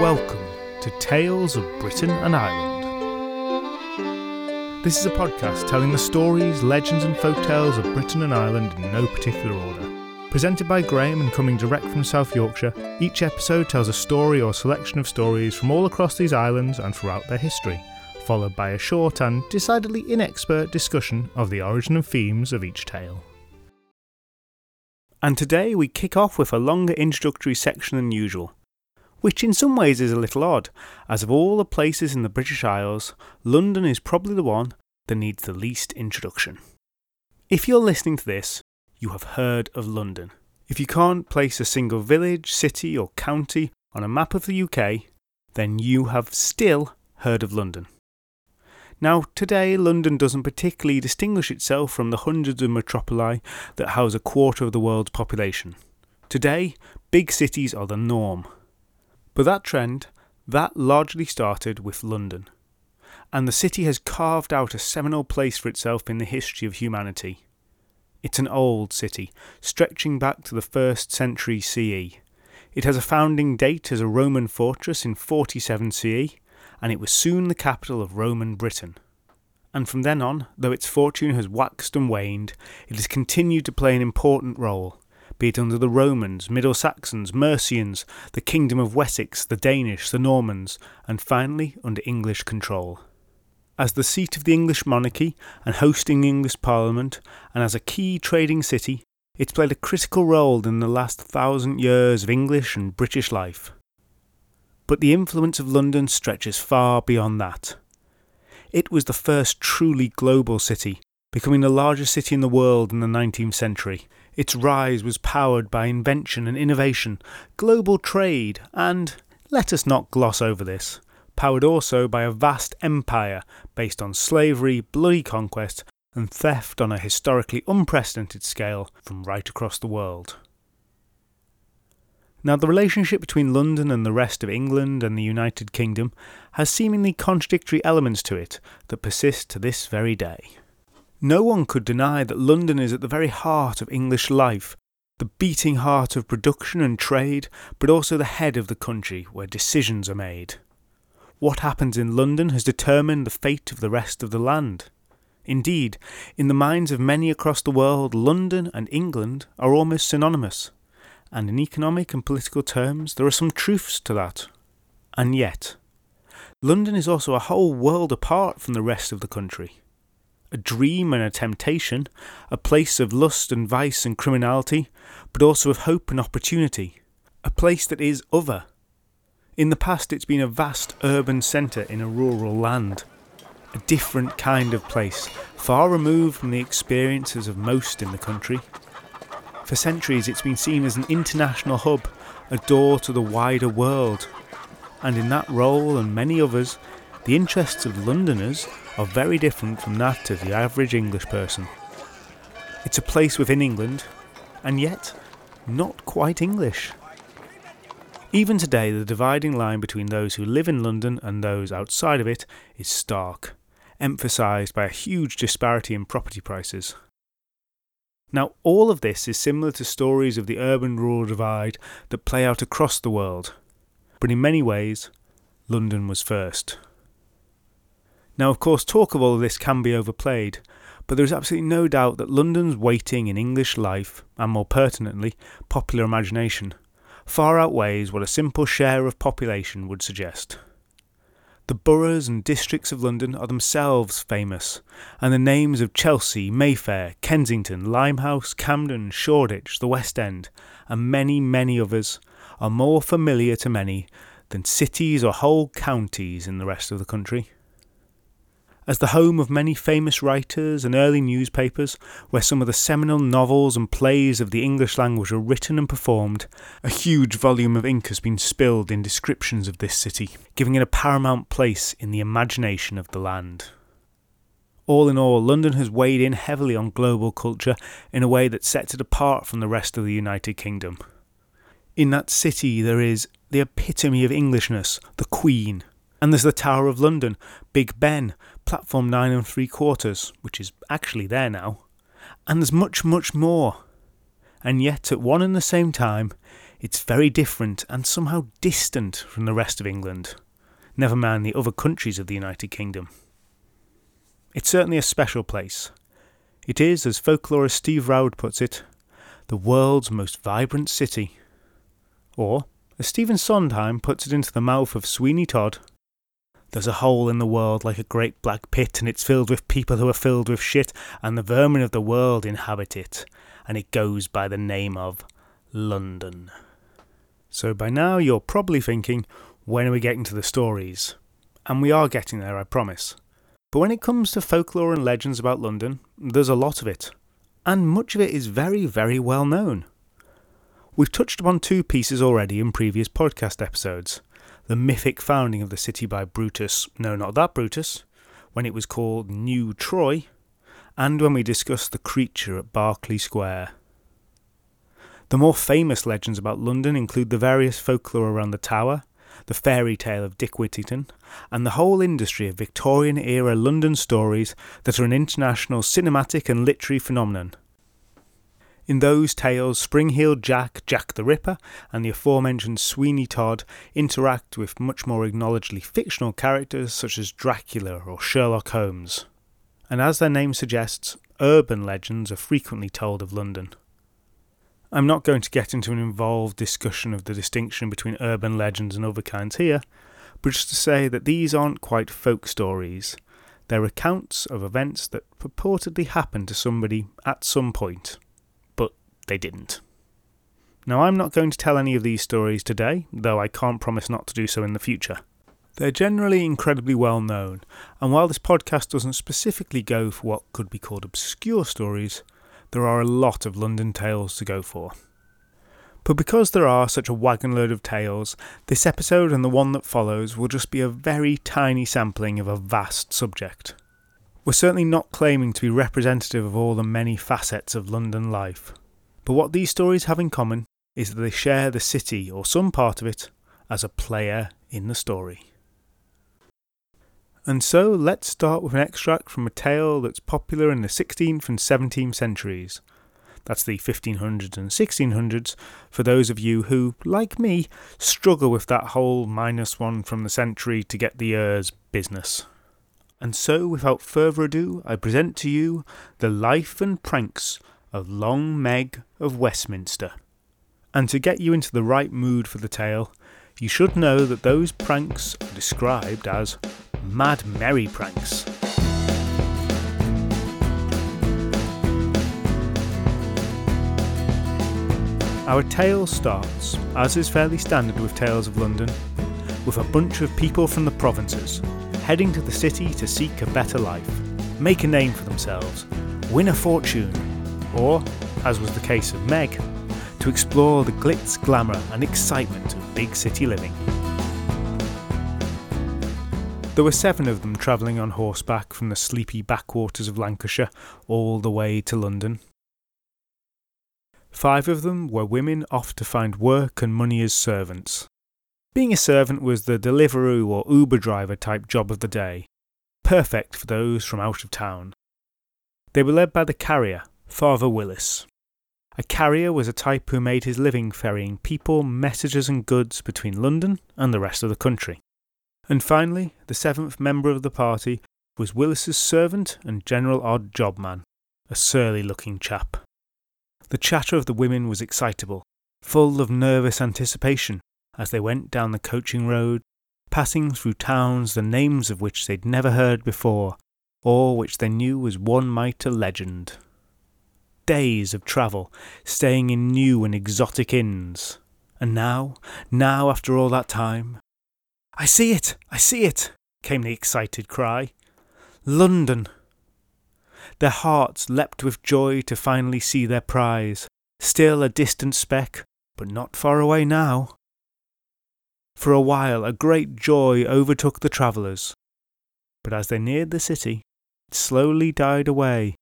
Welcome to Tales of Britain and Ireland. This is a podcast telling the stories, legends, and folktales of Britain and Ireland in no particular order. Presented by Graham and coming direct from South Yorkshire, each episode tells a story or selection of stories from all across these islands and throughout their history, followed by a short and decidedly inexpert discussion of the origin and themes of each tale. And today we kick off with a longer introductory section than usual, which in some ways is a little odd, as of all the places in the British Isles, London is probably the one that needs the least introduction. If you're listening to this, you have heard of London. If you can't place a single village, city, or county on a map of the UK, then you have still heard of London. Now, today, London doesn't particularly distinguish itself from the hundreds of metropoli that house a quarter of the world's population. Today, big cities are the norm. But that trend, that largely started with London. And the city has carved out a seminal place for itself in the history of humanity. It's an old city, stretching back to the 1st century CE. It has a founding date as a Roman fortress in 47 CE, and it was soon the capital of Roman Britain. And from then on, though its fortune has waxed and waned, it has continued to play an important role, be it under the Romans, Middle Saxons, Mercians, the Kingdom of Wessex, the Danish, the Normans, and finally under English control. As the seat of the English monarchy and hosting the English Parliament, and as a key trading city, it's played a critical role in the last thousand years of English and British life. But the influence of London stretches far beyond that. It was the first truly global city, becoming the largest city in the world in the 19th century. Its rise was powered by invention and innovation, global trade, and, let us not gloss over this, powered also by a vast empire based on slavery, bloody conquest, and theft on a historically unprecedented scale from right across the world. Now, the relationship between London and the rest of England and the United Kingdom has seemingly contradictory elements to it that persist to this very day. No one could deny that London is at the very heart of English life, the beating heart of production and trade, but also the head of the country where decisions are made. What happens in London has determined the fate of the rest of the land. Indeed, in the minds of many across the world, London and England are almost synonymous. And in economic and political terms, there are some truths to that. And yet, London is also a whole world apart from the rest of the country. A dream and a temptation, a place of lust and vice and criminality, but also of hope and opportunity. A place that is other in the past, it's been a vast urban centre in a rural land. A different kind of place, far removed from the experiences of most in the country. For centuries, it's been seen as an international hub, a door to the wider world. And in that role and many others, the interests of Londoners are very different from that of the average English person. It's a place within England, and yet not quite English. Even today, the dividing line between those who live in London and those outside of it is stark, emphasised by a huge disparity in property prices. Now, all of this is similar to stories of the urban rural divide that play out across the world, but in many ways, London was first. Now, of course, talk of all of this can be overplayed, but there is absolutely no doubt that London's weighting in English life, and more pertinently, popular imagination, far outweighs what a simple share of population would suggest. The boroughs and districts of London are themselves famous, and the names of Chelsea, Mayfair, Kensington, Limehouse, Camden, Shoreditch, the West End, and many, many others are more familiar to many than cities or whole counties in the rest of the country as the home of many famous writers and early newspapers, where some of the seminal novels and plays of the English language are written and performed, a huge volume of ink has been spilled in descriptions of this city, giving it a paramount place in the imagination of the land. All in all, London has weighed in heavily on global culture in a way that sets it apart from the rest of the United Kingdom. In that city, there is the epitome of Englishness, the Queen, and there's the Tower of London, Big Ben, platform 9 and 3 quarters, which is actually there now. And there's much, much more. and yet at one and the same time, it's very different and somehow distant from the rest of England, never mind the other countries of the United Kingdom. It's certainly a special place. It is, as folklorist Steve Roud puts it, the world's most vibrant city. Or, as Stephen Sondheim puts it into the mouth of Sweeney Todd, there's a hole in the world like a great black pit, and it's filled with people who are filled with shit, and the vermin of the world inhabit it, and it goes by the name of London. So by now you're probably thinking, when are we getting to the stories? And we are getting there, I promise. But when it comes to folklore and legends about London, there's a lot of it, and much of it is very, very well known. We've touched upon two pieces already in previous podcast episodes the mythic founding of the city by Brutus, no, not that Brutus, when it was called New Troy, and when we discussed the creature at Berkeley Square. The more famous legends about London include the various folklore around the Tower, the fairy tale of Dick Whittington, and the whole industry of Victorian era London stories that are an international cinematic and literary phenomenon. In those tales, Spring-Heeled Jack, Jack the Ripper, and the aforementioned Sweeney Todd interact with much more acknowledgedly fictional characters such as Dracula or Sherlock Holmes. And as their name suggests, urban legends are frequently told of London. I'm not going to get into an involved discussion of the distinction between urban legends and other kinds here, but just to say that these aren't quite folk stories. They're accounts of events that purportedly happened to somebody at some point, they didn't. Now, I'm not going to tell any of these stories today, though I can't promise not to do so in the future. They're generally incredibly well known, and while this podcast doesn't specifically go for what could be called obscure stories, there are a lot of London tales to go for. But because there are such a wagon load of tales, this episode and the one that follows will just be a very tiny sampling of a vast subject. We're certainly not claiming to be representative of all the many facets of London life. But what these stories have in common is that they share the city, or some part of it, as a player in the story. And so let's start with an extract from a tale that's popular in the 16th and 17th centuries. That's the 1500s and 1600s for those of you who, like me, struggle with that whole minus one from the century to get the years business. And so, without further ado, I present to you the life and pranks of Long Meg of Westminster. And to get you into the right mood for the tale, you should know that those pranks are described as Mad Merry Pranks. Our tale starts, as is fairly standard with tales of London, with a bunch of people from the provinces heading to the city to seek a better life, make a name for themselves, win a fortune, or, as was the case of Meg, to explore the glitz, glamour, and excitement of big city living. There were seven of them travelling on horseback from the sleepy backwaters of Lancashire all the way to London. Five of them were women off to find work and money as servants. Being a servant was the Deliveroo or Uber driver type job of the day, perfect for those from out of town. They were led by the carrier, Father Willis. A carrier was a type who made his living ferrying people, messages, and goods between London and the rest of the country. And finally, the seventh member of the party was Willis's servant and general odd job man, a surly looking chap. The chatter of the women was excitable, full of nervous anticipation as they went down the coaching road, passing through towns the names of which they'd never heard before, or which they knew was one might a legend. Days of travel, staying in new and exotic inns. And now, now after all that time, I see it! I see it! came the excited cry. London! Their hearts leapt with joy to finally see their prize, still a distant speck, but not far away now. For a while a great joy overtook the travellers, but as they neared the city, it slowly died away,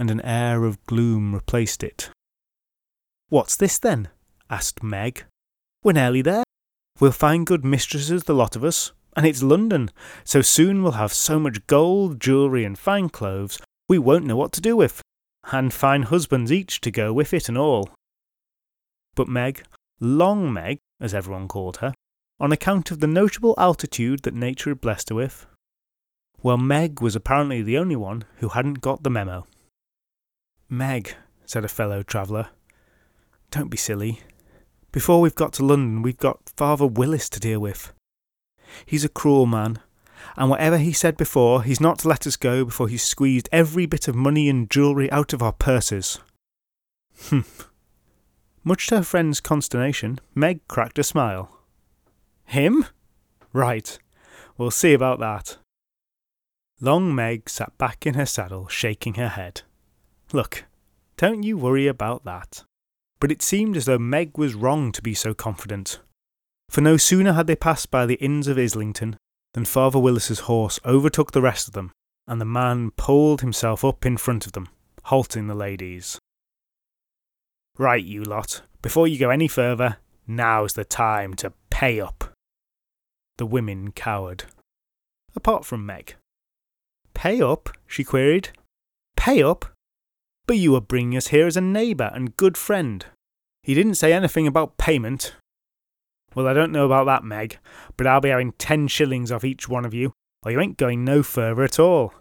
and an air of gloom replaced it. What's this then? asked Meg. We're nearly there. We'll find good mistresses, the lot of us, and it's London, so soon we'll have so much gold, jewellery, and fine clothes we won't know what to do with, and fine husbands each to go with it and all. but Meg, Long Meg, as everyone called her, on account of the notable altitude that nature had blessed her with. Well, Meg was apparently the only one who hadn't got the memo. Meg, said a fellow traveller, don't be silly. Before we've got to London, we've got Father Willis to deal with. He's a cruel man, and whatever he said before, he's not to let us go before he's squeezed every bit of money and jewellery out of our purses. Humph. Much to her friend's consternation, Meg cracked a smile. Him? Right. We'll see about that. Long Meg sat back in her saddle, shaking her head. Look, don't you worry about that. But it seemed as though Meg was wrong to be so confident. For no sooner had they passed by the inns of Islington than Father Willis's horse overtook the rest of them, and the man pulled himself up in front of them, halting the ladies. Right, you lot, before you go any further, now's the time to pay up. The women cowered. Apart from Meg. Pay up? she queried. Pay up? But you were bringing us here as a neighbour and good friend. He didn't say anything about payment. Well, I don't know about that, Meg, but I'll be having ten shillings off each one of you, or you ain't going no further at all.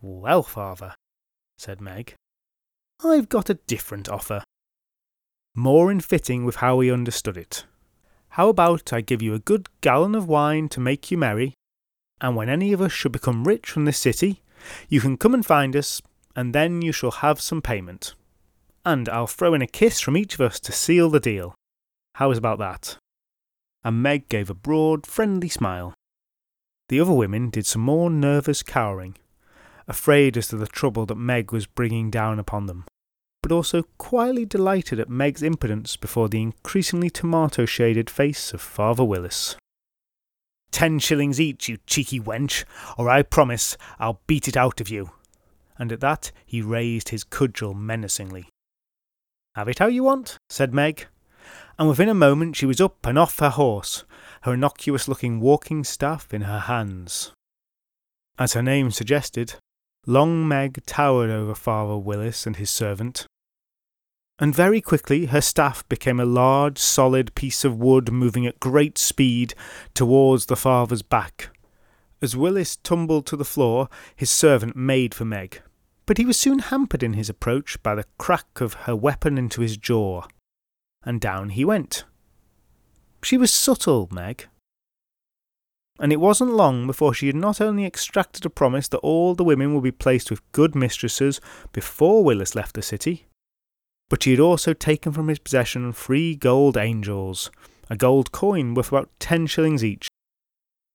Well, father, said Meg, I've got a different offer. More in fitting with how he understood it. How about I give you a good gallon of wine to make you merry, and when any of us should become rich from this city, you can come and find us, and then you shall have some payment. And I'll throw in a kiss from each of us to seal the deal. How is about that? And Meg gave a broad, friendly smile. The other women did some more nervous cowering, afraid as to the trouble that Meg was bringing down upon them, but also quietly delighted at Meg's impudence before the increasingly tomato shaded face of Father Willis. Ten shillings each, you cheeky wench, or I promise I'll beat it out of you. And at that he raised his cudgel menacingly. Have it how you want, said Meg, and within a moment she was up and off her horse, her innocuous looking walking staff in her hands. As her name suggested, Long Meg towered over Father Willis and his servant, and very quickly her staff became a large, solid piece of wood moving at great speed towards the father's back. As Willis tumbled to the floor, his servant made for Meg, but he was soon hampered in his approach by the crack of her weapon into his jaw, and down he went. She was subtle, Meg. And it wasn't long before she had not only extracted a promise that all the women would be placed with good mistresses before Willis left the city, but she had also taken from his possession three gold angels, a gold coin worth about ten shillings each,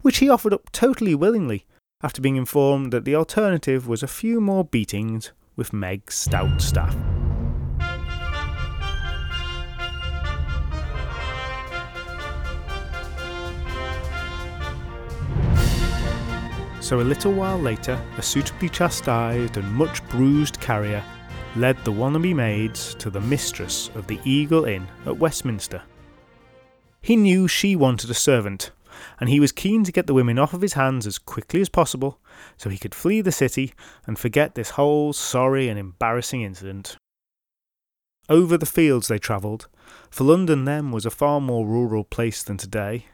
which he offered up totally willingly, after being informed that the alternative was a few more beatings with Meg's stout staff. So a little while later, a suitably chastised and much bruised carrier led the wannabe maids to the mistress of the Eagle Inn at Westminster. He knew she wanted a servant, and he was keen to get the women off of his hands as quickly as possible so he could flee the city and forget this whole sorry and embarrassing incident. Over the fields they travelled, for London then was a far more rural place than today,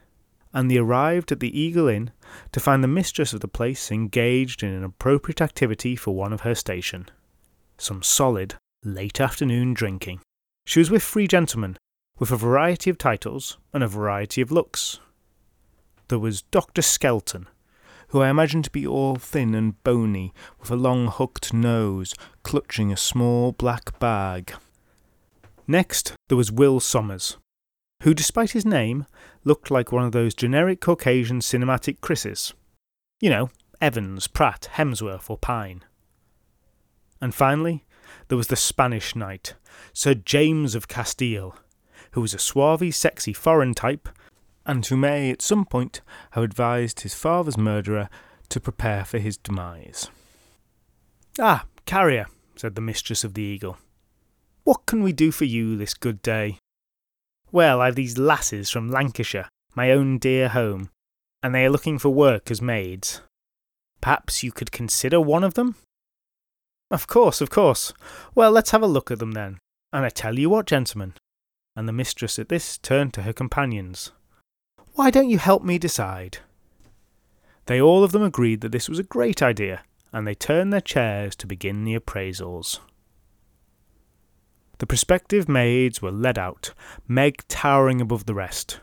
and they arrived at the Eagle Inn to find the mistress of the place engaged in an appropriate activity for one of her station some solid, late afternoon drinking. She was with three gentlemen, with a variety of titles and a variety of looks. There was Dr. Skelton, who I imagined to be all thin and bony, with a long hooked nose, clutching a small black bag. Next, there was Will Somers, who, despite his name, looked like one of those generic Caucasian cinematic Chris's. You know, Evans, Pratt, Hemsworth, or Pine. And finally, there was the Spanish knight, Sir James of Castile, who was a suave, sexy foreign type, and who may at some point have advised his father's murderer to prepare for his demise. Ah, carrier, said the mistress of the Eagle. What can we do for you this good day? Well, I've these lasses from Lancashire, my own dear home, and they are looking for work as maids. Perhaps you could consider one of them? Of course, of course. Well, let's have a look at them then. And I tell you what, gentlemen, and the mistress at this turned to her companions. Why don't you help me decide? They all of them agreed that this was a great idea, and they turned their chairs to begin the appraisals. The prospective maids were led out, Meg towering above the rest,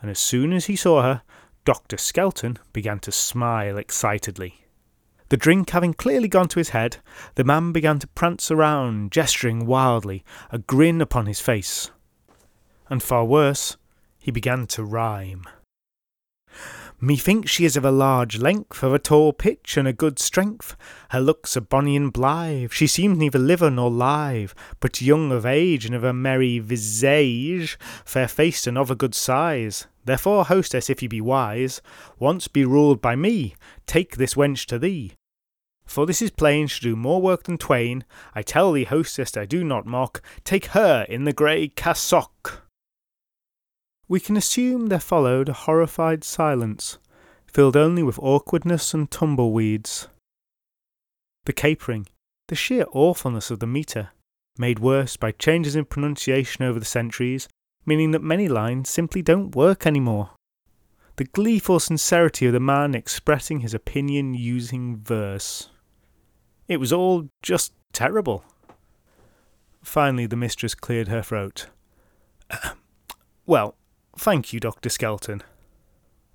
and as soon as he saw her, Dr. Skelton began to smile excitedly. The drink having clearly gone to his head, the man began to prance around, gesturing wildly, a grin upon his face. And far worse, he began to rhyme. Methinks she is of a large length, of a tall pitch, and a good strength. Her looks are bonny and blithe, she seems neither liver nor live, but young of age and of a merry visage, fair faced and of a good size. Therefore, hostess, if you be wise, once be ruled by me, take this wench to thee. For this is plain, she do more work than twain. I tell thee, hostess, I do not mock. Take her in the grey cassock. We can assume there followed a horrified silence, filled only with awkwardness and tumbleweeds. The capering, the sheer awfulness of the metre, made worse by changes in pronunciation over the centuries, meaning that many lines simply don't work anymore. The gleeful sincerity of the man expressing his opinion using verse. It was all just terrible. Finally, the mistress cleared her throat. well, Thank you, Dr. Skelton.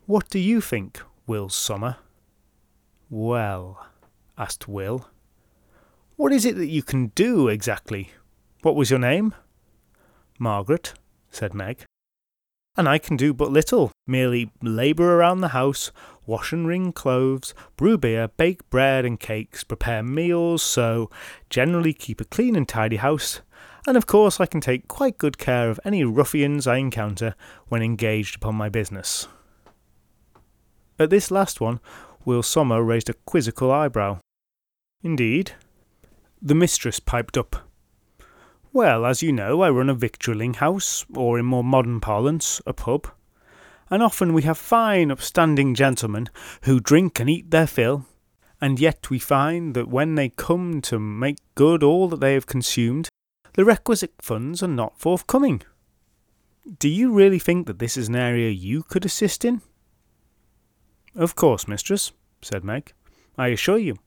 What do you think, Will Sommer? Well, asked Will. What is it that you can do exactly? What was your name? Margaret, said Meg. And I can do but little, merely labour around the house, wash and wring clothes, brew beer, bake bread and cakes, prepare meals, sew, generally keep a clean and tidy house, and of course I can take quite good care of any ruffians I encounter when engaged upon my business. At this last one, Will Sommer raised a quizzical eyebrow. Indeed? The mistress piped up. Well, as you know, I run a victualling house, or in more modern parlance, a pub. And often we have fine, upstanding gentlemen who drink and eat their fill, and yet we find that when they come to make good all that they have consumed, the requisite funds are not forthcoming. Do you really think that this is an area you could assist in? Of course, mistress, said Meg. I assure you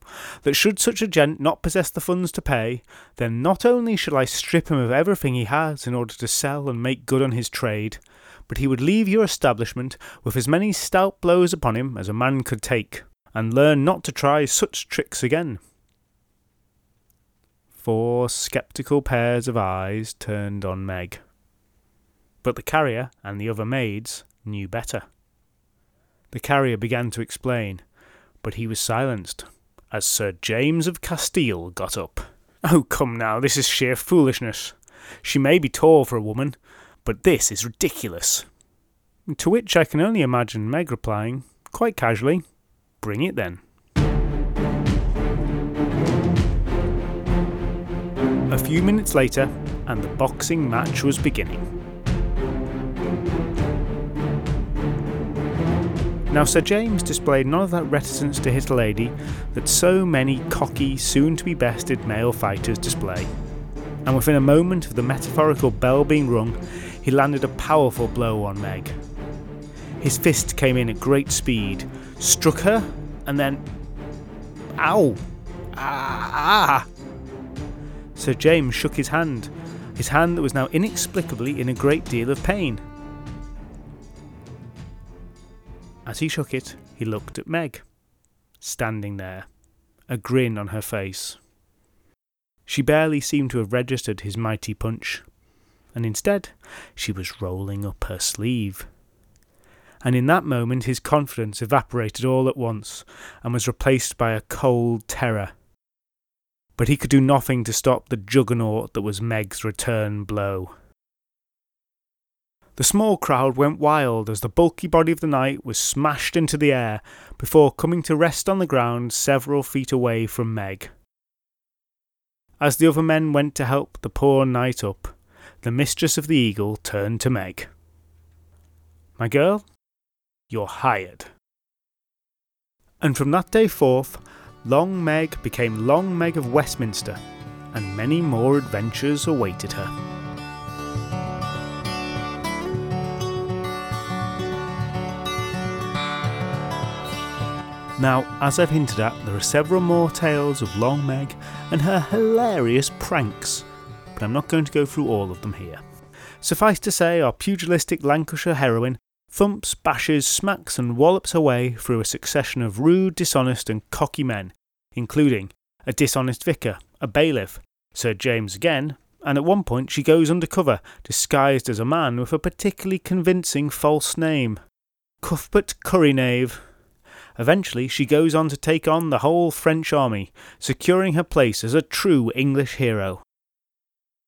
that should such a gent not possess the funds to pay, then not only shall I strip him of everything he has in order to sell and make good on his trade, but he would leave your establishment with as many stout blows upon him as a man could take, and learn not to try such tricks again. Four sceptical pairs of eyes turned on Meg. But the carrier and the other maids knew better. The carrier began to explain, but he was silenced as Sir James of Castile got up. Oh, come now, this is sheer foolishness. She may be tall for a woman, but this is ridiculous. To which I can only imagine Meg replying, quite casually, Bring it then. A few minutes later, and the boxing match was beginning. Now, Sir James displayed none of that reticence to hit a lady that so many cocky, soon to be bested male fighters display. And within a moment of the metaphorical bell being rung, he landed a powerful blow on Meg. His fist came in at great speed, struck her, and then. Ow! Ah! Sir James shook his hand, his hand that was now inexplicably in a great deal of pain. As he shook it, he looked at Meg, standing there, a grin on her face. She barely seemed to have registered his mighty punch, and instead she was rolling up her sleeve. And in that moment his confidence evaporated all at once, and was replaced by a cold terror but he could do nothing to stop the juggernaut that was Meg's return blow. The small crowd went wild as the bulky body of the knight was smashed into the air before coming to rest on the ground several feet away from Meg. As the other men went to help the poor knight up, the mistress of the eagle turned to Meg. My girl, you're hired. And from that day forth, Long Meg became Long Meg of Westminster, and many more adventures awaited her. Now, as I've hinted at, there are several more tales of Long Meg and her hilarious pranks, but I'm not going to go through all of them here. Suffice to say, our pugilistic Lancashire heroine thumps, bashes, smacks, and wallops her way through a succession of rude, dishonest, and cocky men, including a dishonest vicar, a bailiff, Sir James again, and at one point she goes undercover, disguised as a man with a particularly convincing false name Cuthbert Currynave. Eventually, she goes on to take on the whole French army, securing her place as a true English hero.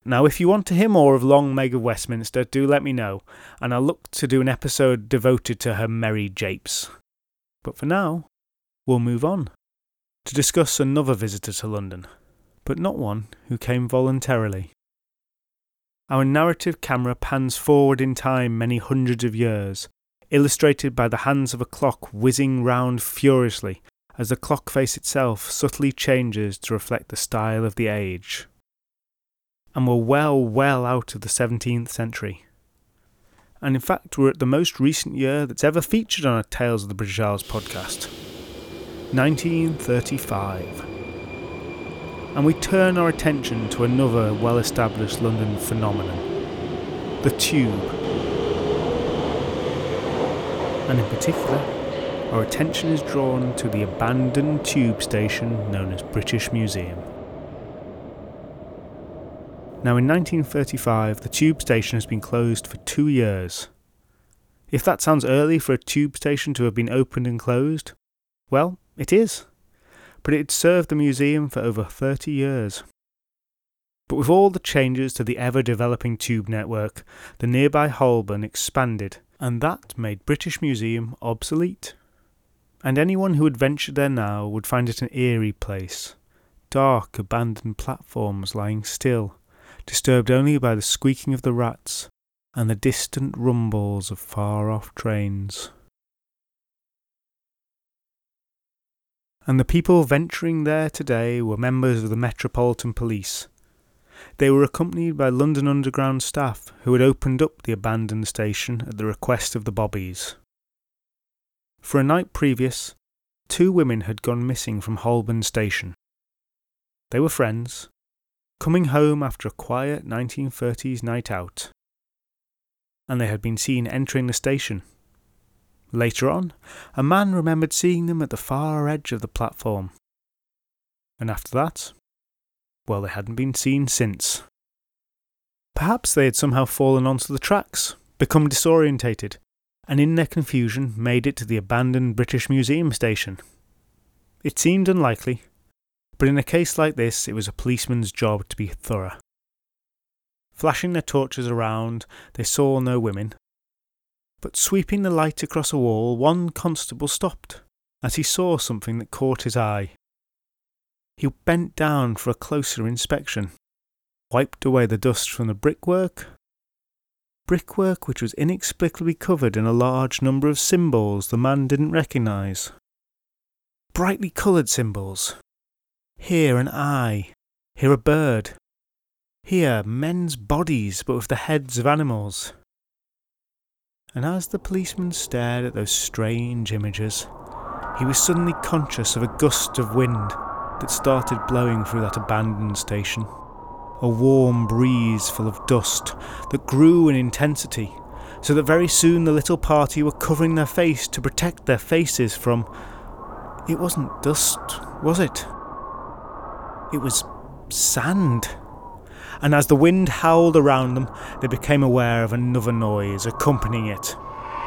Now, if you want to hear more of Long Meg of Westminster, do let me know, and I'll look to do an episode devoted to her merry japes. But for now, we'll move on to discuss another visitor to London, but not one who came voluntarily. Our narrative camera pans forward in time many hundreds of years, illustrated by the hands of a clock whizzing round furiously as the clock face itself subtly changes to reflect the style of the age and we're well, well out of the 17th century. And in fact, we're at the most recent year that's ever featured on a Tales of the British Isles podcast 1935. And we turn our attention to another well established London phenomenon the tube. And in particular, our attention is drawn to the abandoned tube station known as British Museum. Now, in 1935, the tube station has been closed for two years. If that sounds early for a tube station to have been opened and closed, well, it is. But it had served the museum for over 30 years. But with all the changes to the ever developing tube network, the nearby Holborn expanded, and that made British Museum obsolete. And anyone who had ventured there now would find it an eerie place dark, abandoned platforms lying still, disturbed only by the squeaking of the rats and the distant rumbles of far off trains. And the people venturing there today were members of the Metropolitan Police. They were accompanied by London Underground staff who had opened up the abandoned station at the request of the Bobbies. For a night previous, two women had gone missing from Holborn Station. They were friends, coming home after a quiet 1930s night out, and they had been seen entering the station. Later on, a man remembered seeing them at the far edge of the platform. And after that, well, they hadn't been seen since. Perhaps they had somehow fallen onto the tracks, become disorientated, and in their confusion made it to the abandoned British Museum station. It seemed unlikely, but in a case like this, it was a policeman's job to be thorough. Flashing their torches around, they saw no women. But sweeping the light across a wall, one constable stopped as he saw something that caught his eye. He bent down for a closer inspection, wiped away the dust from the brickwork. Brickwork which was inexplicably covered in a large number of symbols the man didn't recognise. Brightly coloured symbols, here an eye, here a bird, here men's bodies but with the heads of animals. And as the policeman stared at those strange images, he was suddenly conscious of a gust of wind that started blowing through that abandoned station. A warm breeze full of dust that grew in intensity, so that very soon the little party were covering their face to protect their faces from. It wasn't dust, was it? It was sand. And as the wind howled around them, they became aware of another noise accompanying it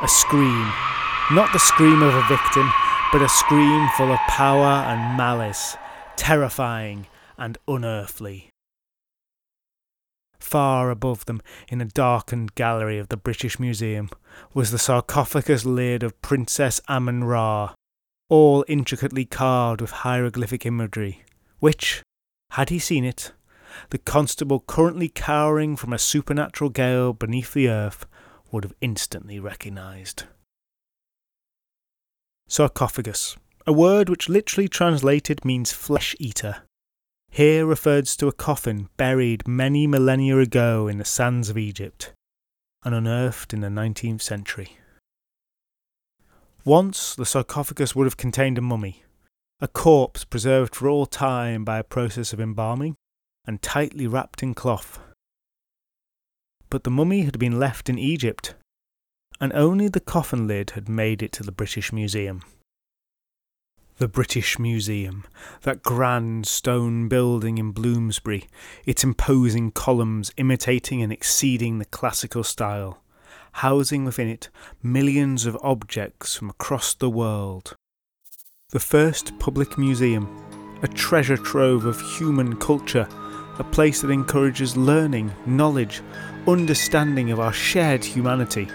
a scream. Not the scream of a victim, but a scream full of power and malice, terrifying and unearthly. Far above them, in a darkened gallery of the British Museum, was the sarcophagus lid of Princess Amun Ra, all intricately carved with hieroglyphic imagery, which, had he seen it, the constable currently cowering from a supernatural gale beneath the earth would have instantly recognised. Sarcophagus, a word which literally translated means flesh eater, here refers to a coffin buried many millennia ago in the sands of Egypt and unearthed in the 19th century. Once the sarcophagus would have contained a mummy, a corpse preserved for all time by a process of embalming and tightly wrapped in cloth. But the mummy had been left in Egypt, and only the coffin lid had made it to the British Museum. The British Museum, that grand stone building in Bloomsbury, its imposing columns imitating and exceeding the classical style, housing within it millions of objects from across the world. The first public museum, a treasure trove of human culture, a place that encourages learning, knowledge, understanding of our shared humanity.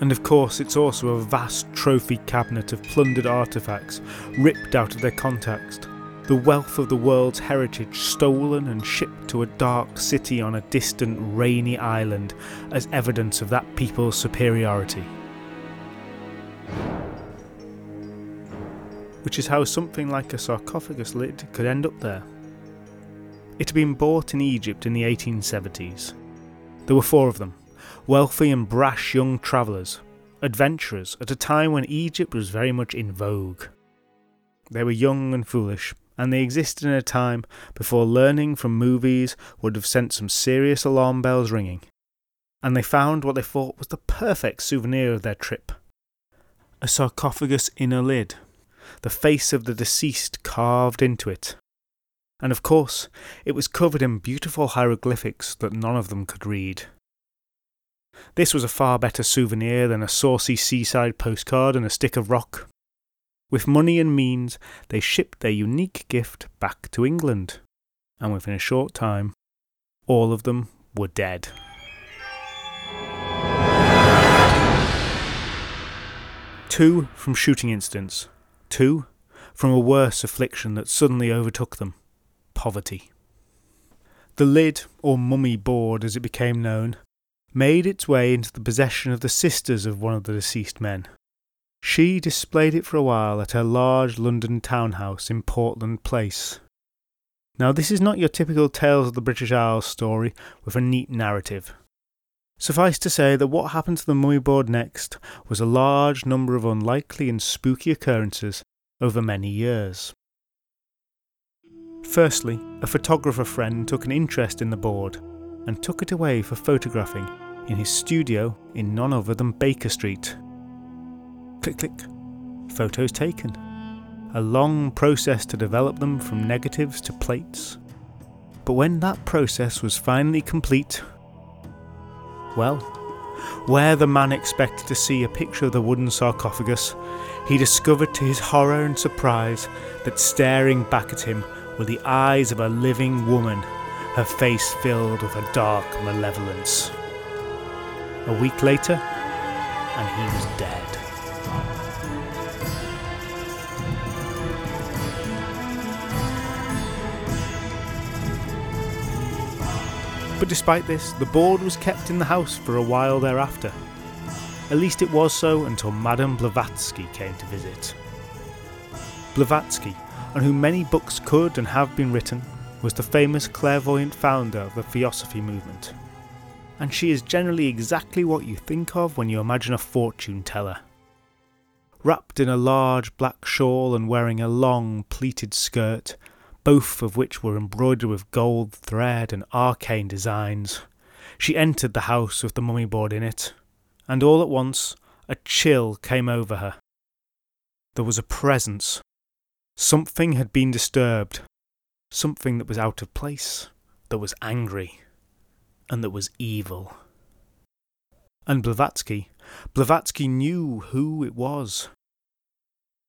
And of course, it's also a vast trophy cabinet of plundered artefacts ripped out of their context the wealth of the world's heritage stolen and shipped to a dark city on a distant rainy island as evidence of that people's superiority. Which is how something like a sarcophagus lid could end up there. It had been bought in Egypt in the 1870s. There were four of them, wealthy and brash young travellers, adventurers at a time when Egypt was very much in vogue. They were young and foolish, and they existed in a time before learning from movies would have sent some serious alarm bells ringing. And they found what they thought was the perfect souvenir of their trip a sarcophagus inner lid, the face of the deceased carved into it. And of course, it was covered in beautiful hieroglyphics that none of them could read. This was a far better souvenir than a saucy seaside postcard and a stick of rock. With money and means, they shipped their unique gift back to England, and within a short time, all of them were dead. Two from shooting incidents, two from a worse affliction that suddenly overtook them poverty. The lid, or mummy board as it became known, made its way into the possession of the sisters of one of the deceased men, she displayed it for a while at her large London townhouse in Portland Place. Now, this is not your typical Tales of the British Isles story with a neat narrative. Suffice to say that what happened to the mummy board next was a large number of unlikely and spooky occurrences over many years. Firstly, a photographer friend took an interest in the board and took it away for photographing in his studio in none other than Baker Street, Click, click. Photos taken. A long process to develop them from negatives to plates. But when that process was finally complete, well, where the man expected to see a picture of the wooden sarcophagus, he discovered to his horror and surprise that staring back at him were the eyes of a living woman, her face filled with a dark malevolence. A week later, and he was dead. But despite this, the board was kept in the house for a while thereafter. At least it was so until Madame Blavatsky came to visit. Blavatsky, on whom many books could and have been written, was the famous clairvoyant founder of the Theosophy movement. And she is generally exactly what you think of when you imagine a fortune teller. Wrapped in a large black shawl and wearing a long pleated skirt, both of which were embroidered with gold thread and arcane designs. She entered the house with the mummy board in it, and all at once a chill came over her. There was a presence. Something had been disturbed, something that was out of place, that was angry, and that was evil. And Blavatsky, Blavatsky knew who it was.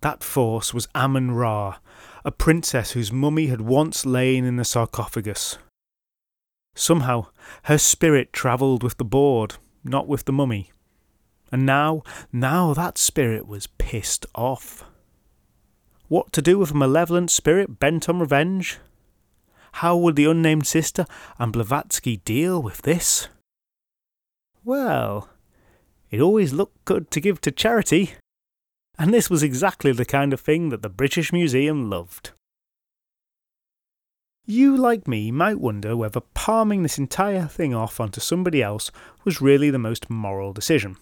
That force was Amun Ra, a princess whose mummy had once lain in the sarcophagus. Somehow, her spirit travelled with the board, not with the mummy. And now, now that spirit was pissed off. What to do with a malevolent spirit bent on revenge? How would the unnamed sister and Blavatsky deal with this? Well, it always looked good to give to charity and this was exactly the kind of thing that the British Museum loved. You, like me, might wonder whether palming this entire thing off onto somebody else was really the most moral decision.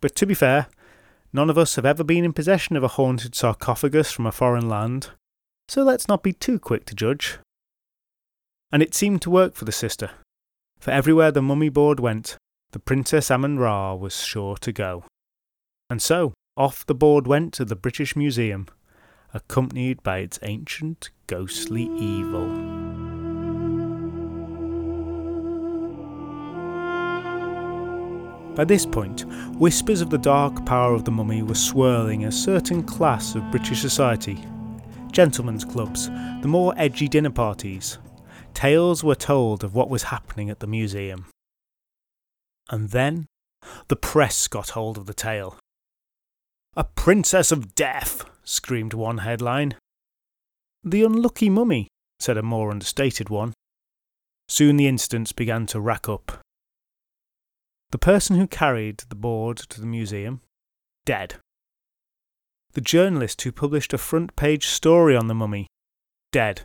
But to be fair, None of us have ever been in possession of a haunted sarcophagus from a foreign land, so let's not be too quick to judge. And it seemed to work for the sister, for everywhere the mummy board went, the Princess Amun Ra was sure to go. And so, off the board went to the British Museum, accompanied by its ancient ghostly evil. By this point, whispers of the dark power of the mummy were swirling a certain class of British society. Gentlemen's clubs, the more edgy dinner parties. Tales were told of what was happening at the museum. And then, the press got hold of the tale. A princess of death, screamed one headline. The unlucky mummy, said a more understated one. Soon the incidents began to rack up. The person who carried the board to the museum, dead. The journalist who published a front page story on the mummy, dead.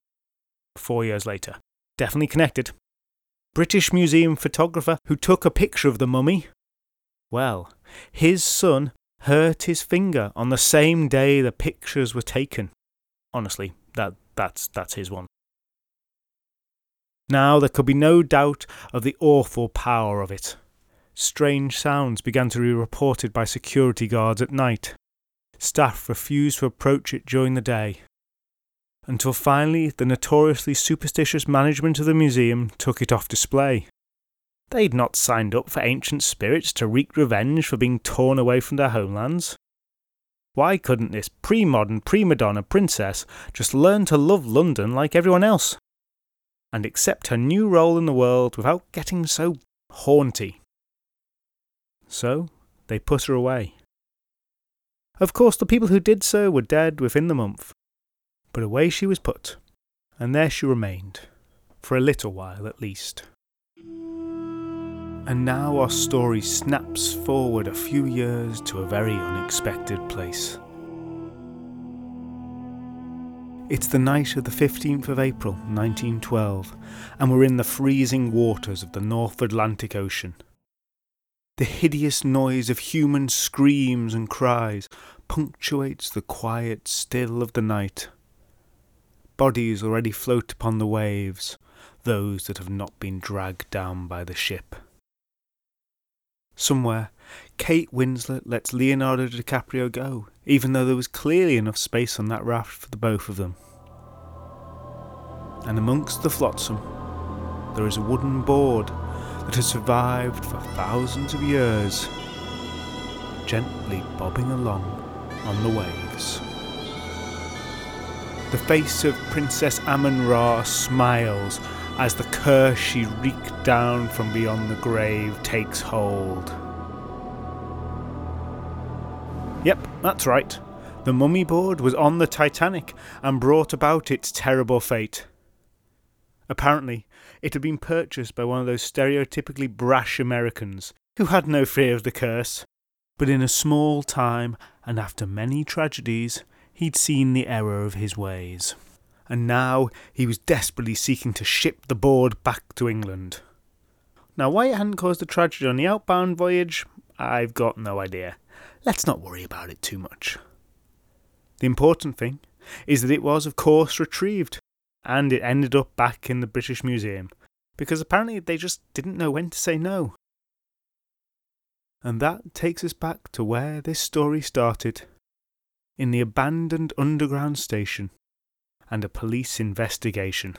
Four years later. Definitely connected. British Museum photographer who took a picture of the mummy, well, his son hurt his finger on the same day the pictures were taken. Honestly, that that's that's his one. Now there could be no doubt of the awful power of it. Strange sounds began to be reported by security guards at night. Staff refused to approach it during the day. Until finally, the notoriously superstitious management of the museum took it off display. They'd not signed up for ancient spirits to wreak revenge for being torn away from their homelands. Why couldn't this pre modern prima donna princess just learn to love London like everyone else? And accept her new role in the world without getting so haunty? So, they put her away. Of course, the people who did so were dead within the month. But away she was put, and there she remained, for a little while at least. And now our story snaps forward a few years to a very unexpected place. It's the night of the 15th of April 1912, and we're in the freezing waters of the North Atlantic Ocean. The hideous noise of human screams and cries punctuates the quiet still of the night. Bodies already float upon the waves, those that have not been dragged down by the ship. Somewhere, Kate Winslet lets Leonardo DiCaprio go, even though there was clearly enough space on that raft for the both of them. And amongst the flotsam, there is a wooden board that has survived for thousands of years, gently bobbing along on the waves. The face of Princess Amun Ra smiles as the curse she wreaked down from beyond the grave takes hold. Yep, that's right. The mummy board was on the Titanic and brought about its terrible fate. Apparently, it had been purchased by one of those stereotypically brash Americans who had no fear of the curse. But in a small time, and after many tragedies, he'd seen the error of his ways and now he was desperately seeking to ship the board back to England. Now, why it hadn't caused a tragedy on the outbound voyage, I've got no idea. Let's not worry about it too much. The important thing is that it was, of course, retrieved, and it ended up back in the British Museum, because apparently they just didn't know when to say no. And that takes us back to where this story started in the abandoned underground station and a police investigation.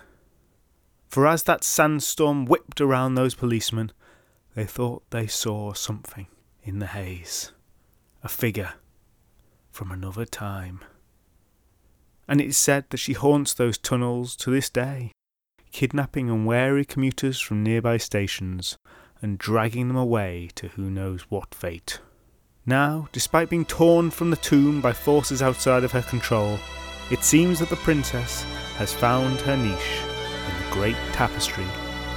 For as that sandstorm whipped around those policemen, they thought they saw something in the haze. A figure from another time. And it is said that she haunts those tunnels to this day, kidnapping unwary commuters from nearby stations and dragging them away to who knows what fate. Now, despite being torn from the tomb by forces outside of her control, it seems that the princess has found her niche in the great tapestry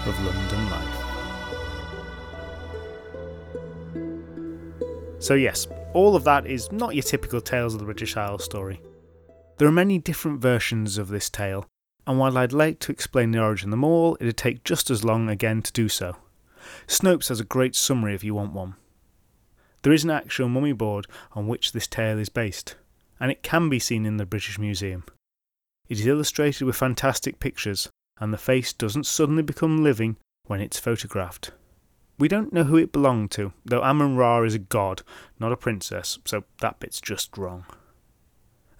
of London life. So, yes, all of that is not your typical Tales of the British Isles story. There are many different versions of this tale, and while I'd like to explain the origin of them all, it'd take just as long again to do so. Snopes has a great summary if you want one. There is an actual mummy board on which this tale is based, and it can be seen in the British Museum. It is illustrated with fantastic pictures, and the face doesn't suddenly become living when it's photographed. We don't know who it belonged to, though Amon Ra is a god, not a princess, so that bit's just wrong.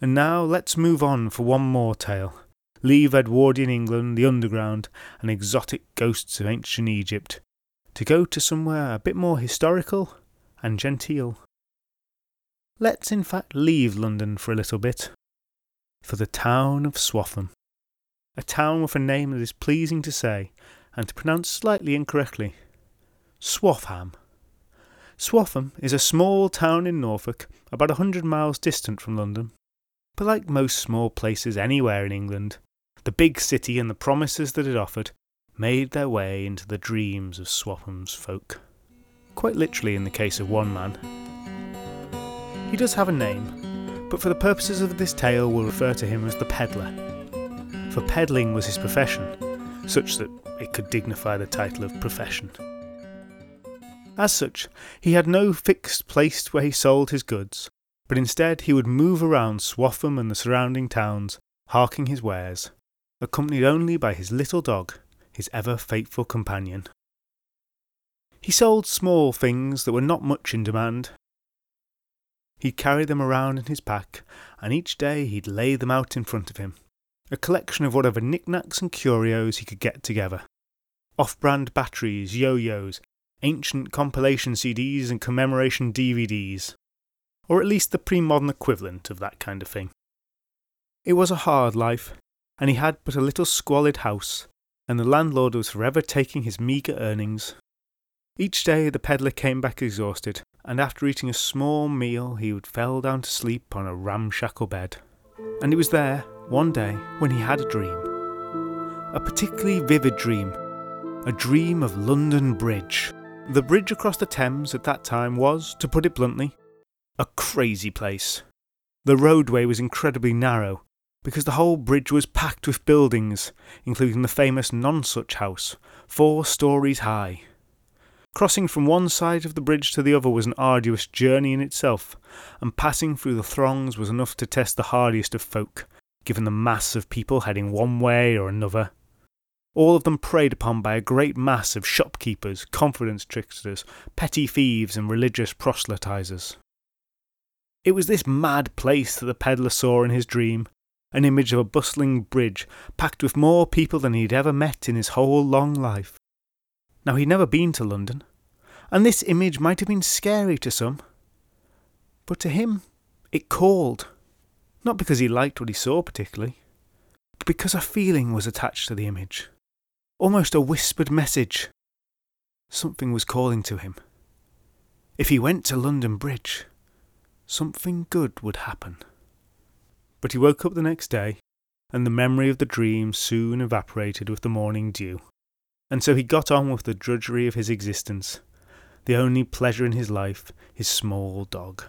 And now let's move on for one more tale. Leave Edwardian England, the underground, and exotic ghosts of ancient Egypt, to go to somewhere a bit more historical and genteel. Let's in fact leave London for a little bit, for the town of Swaffham, a town with a name that is pleasing to say and to pronounce slightly incorrectly. Swaffham. Swaffham is a small town in Norfolk, about a hundred miles distant from London. But like most small places anywhere in England, the big city and the promises that it offered made their way into the dreams of Swaffham's folk. Quite literally in the case of one man. He does have a name, but for the purposes of this tale we'll refer to him as the Peddler. For peddling was his profession, such that it could dignify the title of profession. As such, he had no fixed place where he sold his goods, but instead he would move around Swaffham and the surrounding towns, harking his wares, accompanied only by his little dog, his ever faithful companion. He sold small things that were not much in demand. He'd carry them around in his pack, and each day he'd lay them out in front of him, a collection of whatever knickknacks and curios he could get together. Off brand batteries, yo yos, ancient compilation CDs and commemoration DVDs, or at least the pre modern equivalent of that kind of thing. It was a hard life, and he had but a little squalid house, and the landlord was forever taking his meagre earnings. Each day the peddler came back exhausted, and after eating a small meal he would fell down to sleep on a ramshackle bed. And it was there, one day, when he had a dream. A particularly vivid dream. A dream of London Bridge. The bridge across the Thames at that time was, to put it bluntly, a crazy place. The roadway was incredibly narrow, because the whole bridge was packed with buildings, including the famous Nonsuch House, four stories high. Crossing from one side of the bridge to the other was an arduous journey in itself, and passing through the throngs was enough to test the hardiest of folk, given the mass of people heading one way or another all of them preyed upon by a great mass of shopkeepers, confidence tricksters, petty thieves, and religious proselytizers. It was this mad place that the peddler saw in his dream, an image of a bustling bridge packed with more people than he had ever met in his whole long life. Now he'd never been to London, and this image might have been scary to some, but to him it called, not because he liked what he saw particularly, but because a feeling was attached to the image almost a whispered message. Something was calling to him. If he went to London Bridge, something good would happen. But he woke up the next day, and the memory of the dream soon evaporated with the morning dew. And so he got on with the drudgery of his existence, the only pleasure in his life, his small dog.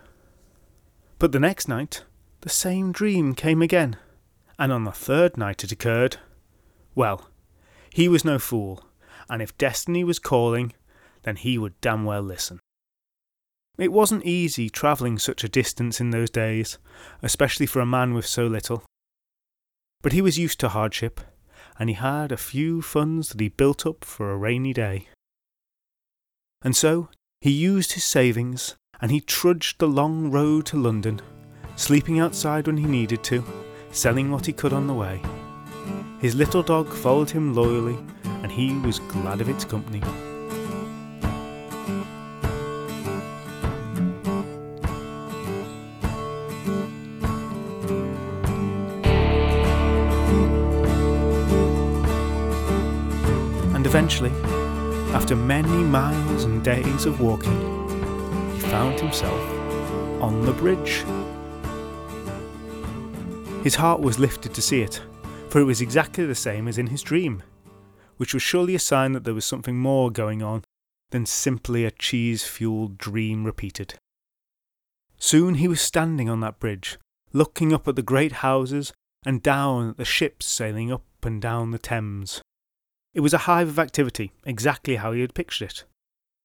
But the next night, the same dream came again, and on the third night it occurred. Well, he was no fool, and if destiny was calling, then he would damn well listen. It wasn't easy travelling such a distance in those days, especially for a man with so little. But he was used to hardship, and he had a few funds that he built up for a rainy day. And so he used his savings, and he trudged the long road to London, sleeping outside when he needed to, selling what he could on the way. His little dog followed him loyally, and he was glad of its company. Eventually, after many miles and days of walking, he found himself on the bridge. His heart was lifted to see it for it was exactly the same as in his dream, which was surely a sign that there was something more going on than simply a cheese fueled dream repeated. Soon he was standing on that bridge, looking up at the great houses and down at the ships sailing up and down the Thames. It was a hive of activity, exactly how he had pictured it.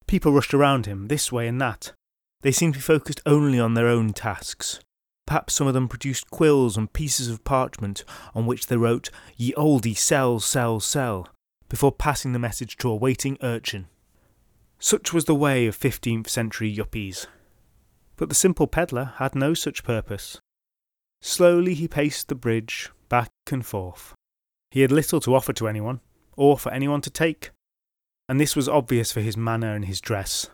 People rushed around him, this way and that, They seemed to be focused only on their own tasks. Perhaps some of them produced quills and pieces of parchment on which they wrote, Ye olde sell, sell, sell, before passing the message to a waiting urchin. Such was the way of 15th century yuppies. But the simple peddler had no such purpose. Slowly he paced the bridge, back and forth. He had little to offer to anyone, or for anyone to take, and this was obvious for his manner and his dress.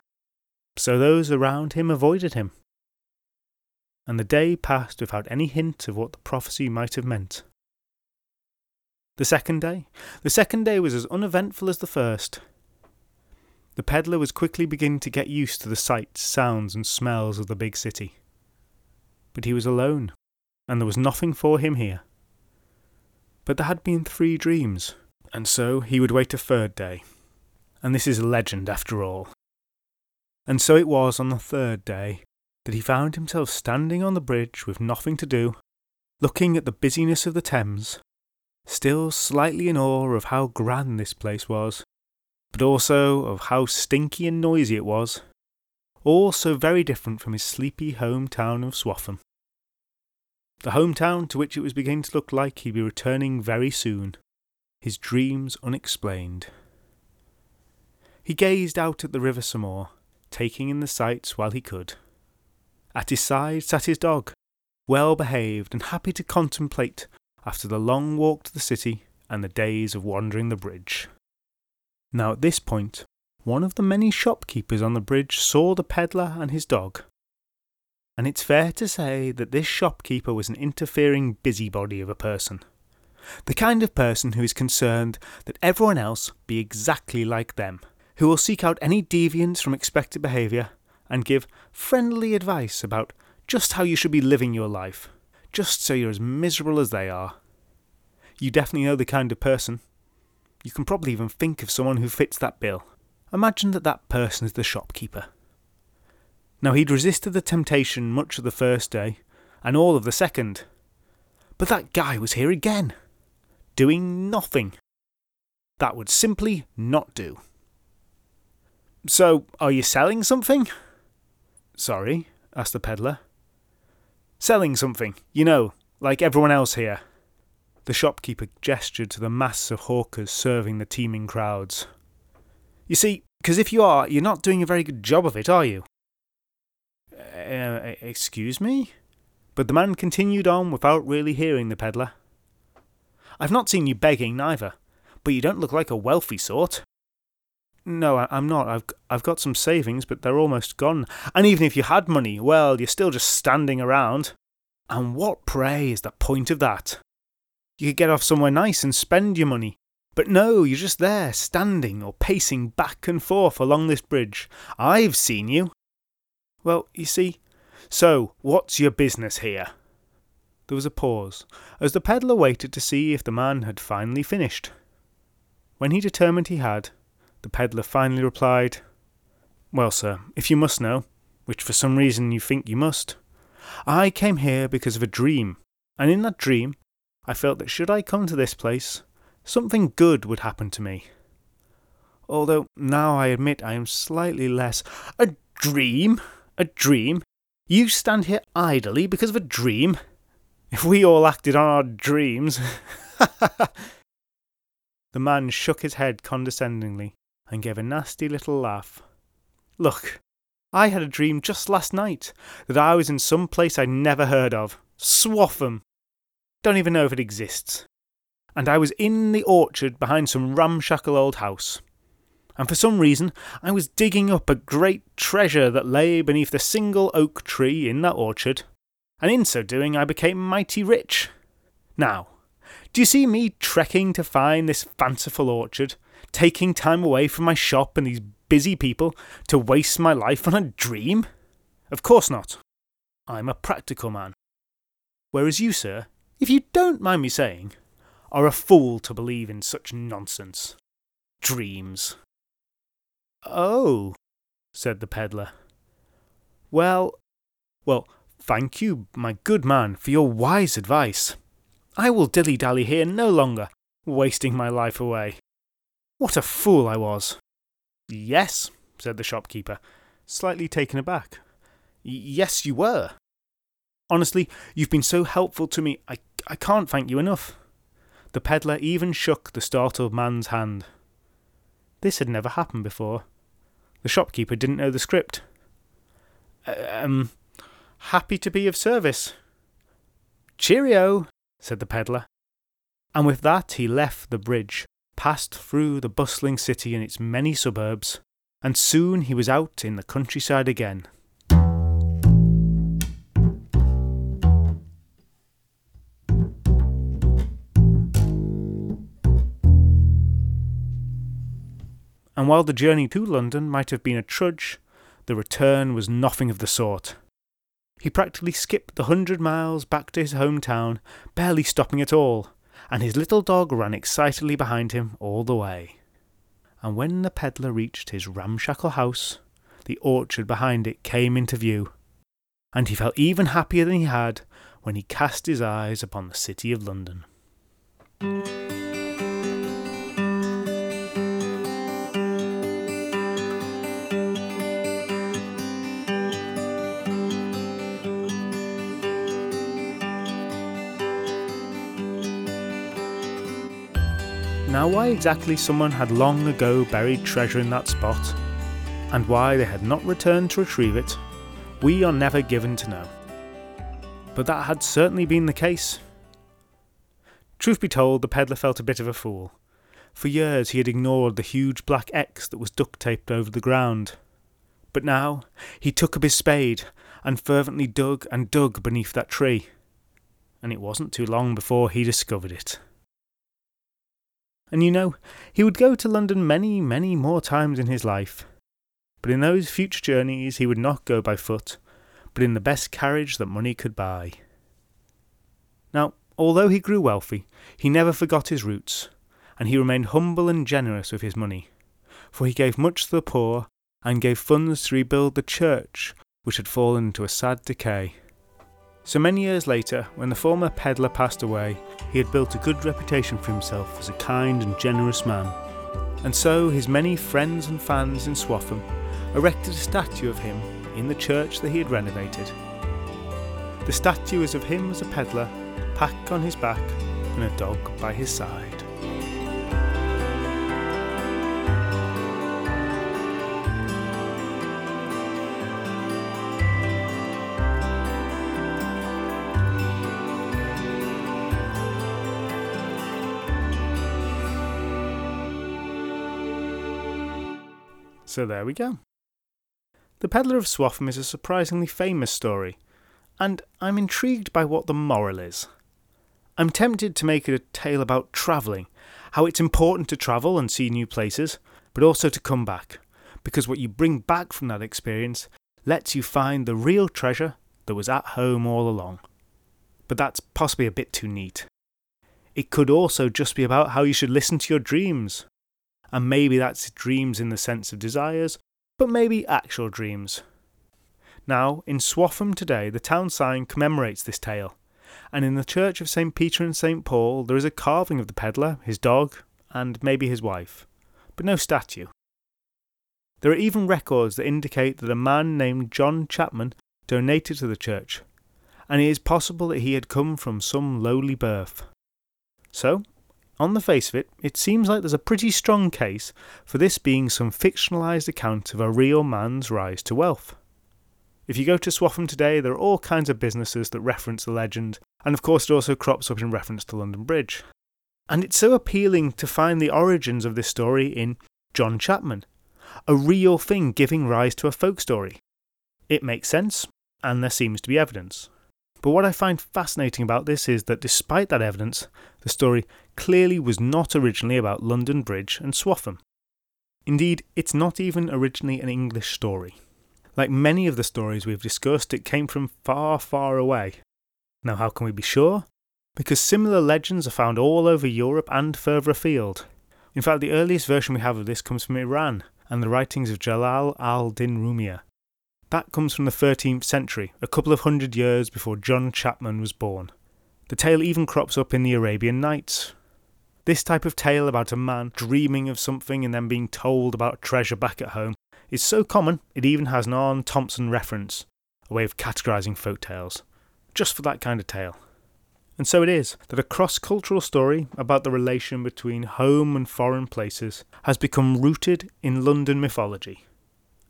So those around him avoided him. And the day passed without any hint of what the prophecy might have meant. The second day? The second day was as uneventful as the first. The peddler was quickly beginning to get used to the sights, sounds, and smells of the big city. But he was alone, and there was nothing for him here. But there had been three dreams, and so he would wait a third day. And this is a legend after all. And so it was on the third day that he found himself standing on the bridge with nothing to do, looking at the busyness of the Thames, still slightly in awe of how grand this place was, but also of how stinky and noisy it was, all so very different from his sleepy home town of Swaffham. The hometown to which it was beginning to look like he'd be returning very soon, his dreams unexplained. He gazed out at the river some more, taking in the sights while he could. At his side sat his dog, well behaved and happy to contemplate after the long walk to the city and the days of wandering the bridge. Now at this point, one of the many shopkeepers on the bridge saw the peddler and his dog. And it's fair to say that this shopkeeper was an interfering busybody of a person. The kind of person who is concerned that everyone else be exactly like them, who will seek out any deviance from expected behaviour and give friendly advice about just how you should be living your life, just so you're as miserable as they are. You definitely know the kind of person, you can probably even think of someone who fits that bill. Imagine that that person is the shopkeeper. Now, he'd resisted the temptation much of the first day, and all of the second. But that guy was here again, doing nothing. That would simply not do. So, are you selling something? Sorry, asked the peddler. Selling something, you know, like everyone else here. The shopkeeper gestured to the mass of hawkers serving the teeming crowds. You see, because if you are, you're not doing a very good job of it, are you? Uh, excuse me? But the man continued on without really hearing the peddler. I've not seen you begging neither, but you don't look like a wealthy sort. No, I, am not. I've I've got some savings, but they're almost gone. And even if you had money, well, you're still just standing around. And what, pray, is the point of that? You could get off somewhere nice and spend your money. But no, you're just there, standing or pacing back and forth along this bridge. I've seen you. Well, you see, so what's your business here? There was a pause, as the peddler waited to see if the man had finally finished. When he determined he had, the peddler finally replied, Well, sir, if you must know, which for some reason you think you must, I came here because of a dream, and in that dream I felt that should I come to this place, something good would happen to me. Although now I admit I am slightly less. A dream? A dream? You stand here idly because of a dream? If we all acted on our dreams. the man shook his head condescendingly and gave a nasty little laugh. Look, I had a dream just last night that I was in some place I'd never heard of. Swaffham. Don't even know if it exists. And I was in the orchard behind some ramshackle old house. And for some reason, I was digging up a great treasure that lay beneath the single oak tree in that orchard. And in so doing, I became mighty rich. Now, do you see me trekking to find this fanciful orchard, taking time away from my shop and these busy people to waste my life on a dream? Of course not. I'm a practical man. Whereas you, sir, if you don't mind me saying, are a fool to believe in such nonsense. Dreams. Oh, said the peddler. Well, well, thank you, my good man, for your wise advice. I will dilly dally here no longer, wasting my life away. What a fool I was. Yes, said the shopkeeper, slightly taken aback. yes, you were. Honestly, you've been so helpful to me, I, I can't thank you enough. The peddler even shook the startled man's hand. This had never happened before. The shopkeeper didn't know the script. Um, happy to be of service. Cheerio, said the peddler. And with that he left the bridge, passed through the bustling city and its many suburbs, and soon he was out in the countryside again. And while the journey to London might have been a trudge, the return was nothing of the sort. He practically skipped the hundred miles back to his hometown, barely stopping at all, and his little dog ran excitedly behind him all the way. And when the peddler reached his ramshackle house, the orchard behind it came into view, and he felt even happier than he had when he cast his eyes upon the city of London. Now, why exactly someone had long ago buried treasure in that spot, and why they had not returned to retrieve it, we are never given to know. But that had certainly been the case. Truth be told, the peddler felt a bit of a fool. For years he had ignored the huge black X that was duct taped over the ground. But now he took up his spade and fervently dug and dug beneath that tree. And it wasn't too long before he discovered it. And you know, he would go to London many, many more times in his life. But in those future journeys he would not go by foot, but in the best carriage that money could buy. Now, although he grew wealthy, he never forgot his roots, and he remained humble and generous with his money, for he gave much to the poor, and gave funds to rebuild the church which had fallen into a sad decay. So many years later, when the former peddler passed away, he had built a good reputation for himself as a kind and generous man. And so his many friends and fans in Swaffham erected a statue of him in the church that he had renovated. The statue is of him as a peddler, pack on his back, and a dog by his side. So there we go. The Peddler of Swaffham is a surprisingly famous story, and I'm intrigued by what the moral is. I'm tempted to make it a tale about travelling, how it's important to travel and see new places, but also to come back, because what you bring back from that experience lets you find the real treasure that was at home all along. But that's possibly a bit too neat. It could also just be about how you should listen to your dreams, and maybe that's dreams in the sense of desires, but maybe actual dreams. Now, in Swaffham today, the town sign commemorates this tale, and in the church of St. Peter and St. Paul, there is a carving of the peddler, his dog, and maybe his wife, but no statue. There are even records that indicate that a man named John Chapman donated to the church, and it is possible that he had come from some lowly birth. So, on the face of it, it seems like there's a pretty strong case for this being some fictionalised account of a real man's rise to wealth. If you go to Swaffham today, there are all kinds of businesses that reference the legend, and of course it also crops up in reference to London Bridge. And it's so appealing to find the origins of this story in John Chapman, a real thing giving rise to a folk story. It makes sense, and there seems to be evidence. But what I find fascinating about this is that despite that evidence, the story clearly was not originally about London Bridge and Swaffham. Indeed, it's not even originally an English story. Like many of the stories we've discussed, it came from far, far away. Now, how can we be sure? Because similar legends are found all over Europe and further afield. In fact, the earliest version we have of this comes from Iran and the writings of Jalal al Din Rumiyah. That comes from the 13th century, a couple of hundred years before John Chapman was born. The tale even crops up in the Arabian Nights. This type of tale about a man dreaming of something and then being told about treasure back at home is so common it even has an Aarne Thompson reference, a way of categorising folk tales, just for that kind of tale. And so it is that a cross cultural story about the relation between home and foreign places has become rooted in London mythology.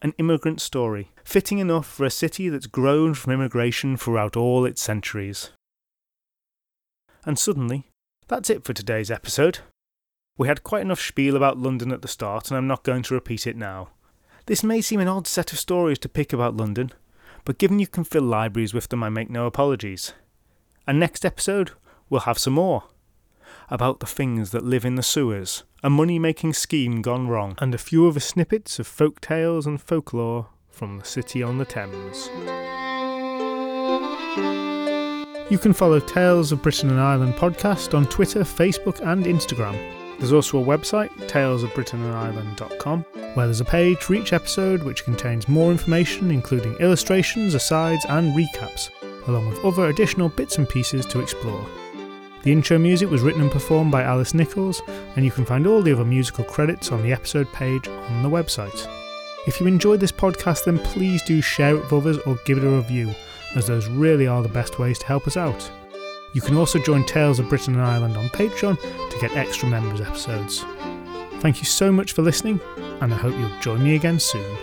An immigrant story, fitting enough for a city that's grown from immigration throughout all its centuries. And suddenly, that's it for today's episode. We had quite enough spiel about London at the start, and I'm not going to repeat it now. This may seem an odd set of stories to pick about London, but given you can fill libraries with them, I make no apologies. And next episode, we'll have some more about the things that live in the sewers, a money making scheme gone wrong, and a few other snippets of folk tales and folklore from the city on the Thames. You can follow Tales of Britain and Ireland podcast on Twitter, Facebook, and Instagram. There's also a website, talesofbritainandireland.com, where there's a page for each episode which contains more information, including illustrations, asides, and recaps, along with other additional bits and pieces to explore. The intro music was written and performed by Alice Nichols, and you can find all the other musical credits on the episode page on the website. If you enjoyed this podcast, then please do share it with others or give it a review, as those really are the best ways to help us out. You can also join Tales of Britain and Ireland on Patreon to get extra members episodes. Thank you so much for listening, and I hope you'll join me again soon.